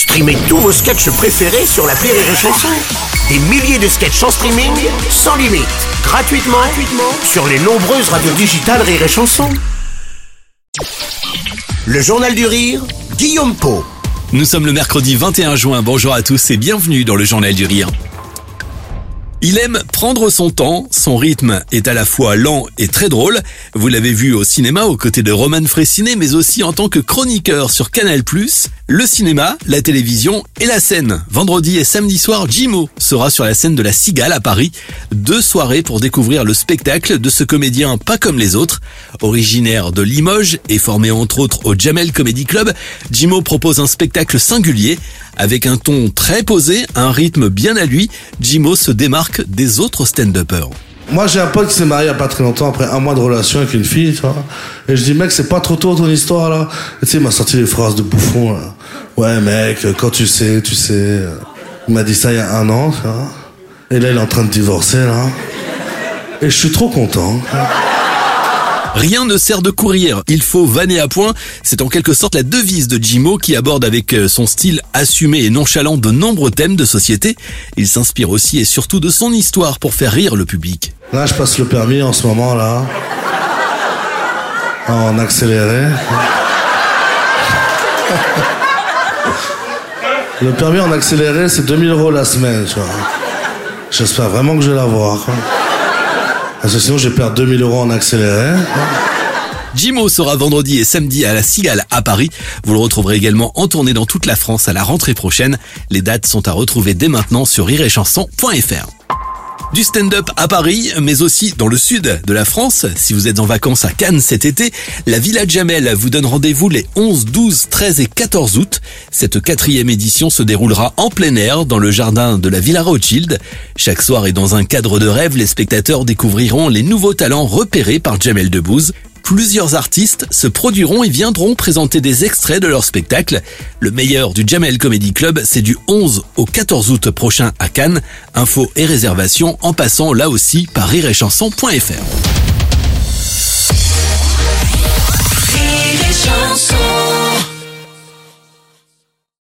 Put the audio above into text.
Streamez tous vos sketchs préférés sur la Rire et Chanson. Des milliers de sketchs en streaming, sans limite, gratuitement, gratuitement sur les nombreuses radios digitales Rire et. Le Journal du Rire, Guillaume Po. Nous sommes le mercredi 21 juin. Bonjour à tous et bienvenue dans le Journal du Rire. Il aime prendre son temps, son rythme est à la fois lent et très drôle. Vous l'avez vu au cinéma aux côtés de Roman Fressinet, mais aussi en tant que chroniqueur sur Canal+, le cinéma, la télévision et la scène. Vendredi et samedi soir, Jimo sera sur la scène de la Cigale à Paris. Deux soirées pour découvrir le spectacle de ce comédien pas comme les autres. Originaire de Limoges et formé entre autres au Jamel Comedy Club, Jimo propose un spectacle singulier avec un ton très posé, un rythme bien à lui, Jimo se démarque des autres stand-uppers. Moi, j'ai un pote qui s'est marié il n'y a pas très longtemps, après un mois de relation avec une fille, tu vois. Et je dis, mec, c'est pas trop tôt ton histoire, là. Et tu sais, il m'a sorti des phrases de bouffon, là. Ouais, mec, quand tu sais, tu sais. Il m'a dit ça il y a un an, tu vois. Et là, il est en train de divorcer, là. Et je suis trop content. Rien ne sert de courir, il faut vanner à point. C'est en quelque sorte la devise de Jimo qui aborde avec euh, son style assumé et nonchalant de nombreux thèmes de société. Il s'inspire aussi et surtout de son histoire pour faire rire le public. Là, je passe le permis en ce moment, là. En accéléré. Le permis en accéléré, c'est 2000 euros la semaine, tu vois. J'espère vraiment que je vais l'avoir. Parce que sinon, je vais perdre 2000 euros en accéléré. Jimo sera vendredi et samedi à la Cigale à Paris. Vous le retrouverez également en tournée dans toute la France à la rentrée prochaine. Les dates sont à retrouver dès maintenant sur rirechanson.fr. Du stand-up à Paris, mais aussi dans le sud de la France. Si vous êtes en vacances à Cannes cet été, la Villa Jamel vous donne rendez-vous les 11, 12, 13 et 14 août. Cette quatrième édition se déroulera en plein air dans le jardin de la Villa Rothschild. Chaque soir et dans un cadre de rêve, les spectateurs découvriront les nouveaux talents repérés par Jamel Debbouze plusieurs artistes se produiront et viendront présenter des extraits de leur spectacle. Le meilleur du Jamel Comedy Club, c'est du 11 au 14 août prochain à Cannes. Infos et réservations en passant là aussi par rirechanson.fr.